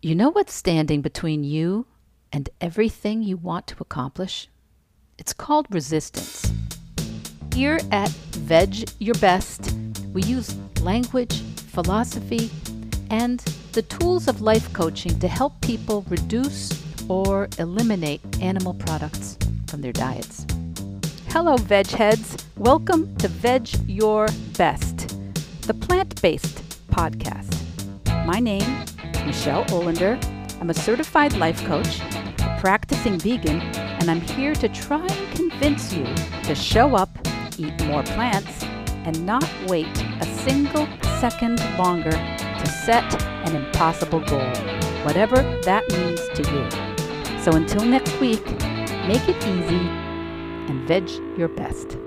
You know what's standing between you and everything you want to accomplish? It's called resistance. Here at Veg Your Best, we use language, philosophy, and the tools of life coaching to help people reduce or eliminate animal products from their diets. Hello, veg heads. Welcome to Veg Your Best, the plant based podcast. My name Michelle Olander. I'm a certified life coach, a practicing vegan, and I'm here to try and convince you to show up, eat more plants, and not wait a single second longer to set an impossible goal, whatever that means to you. So until next week, make it easy and veg your best.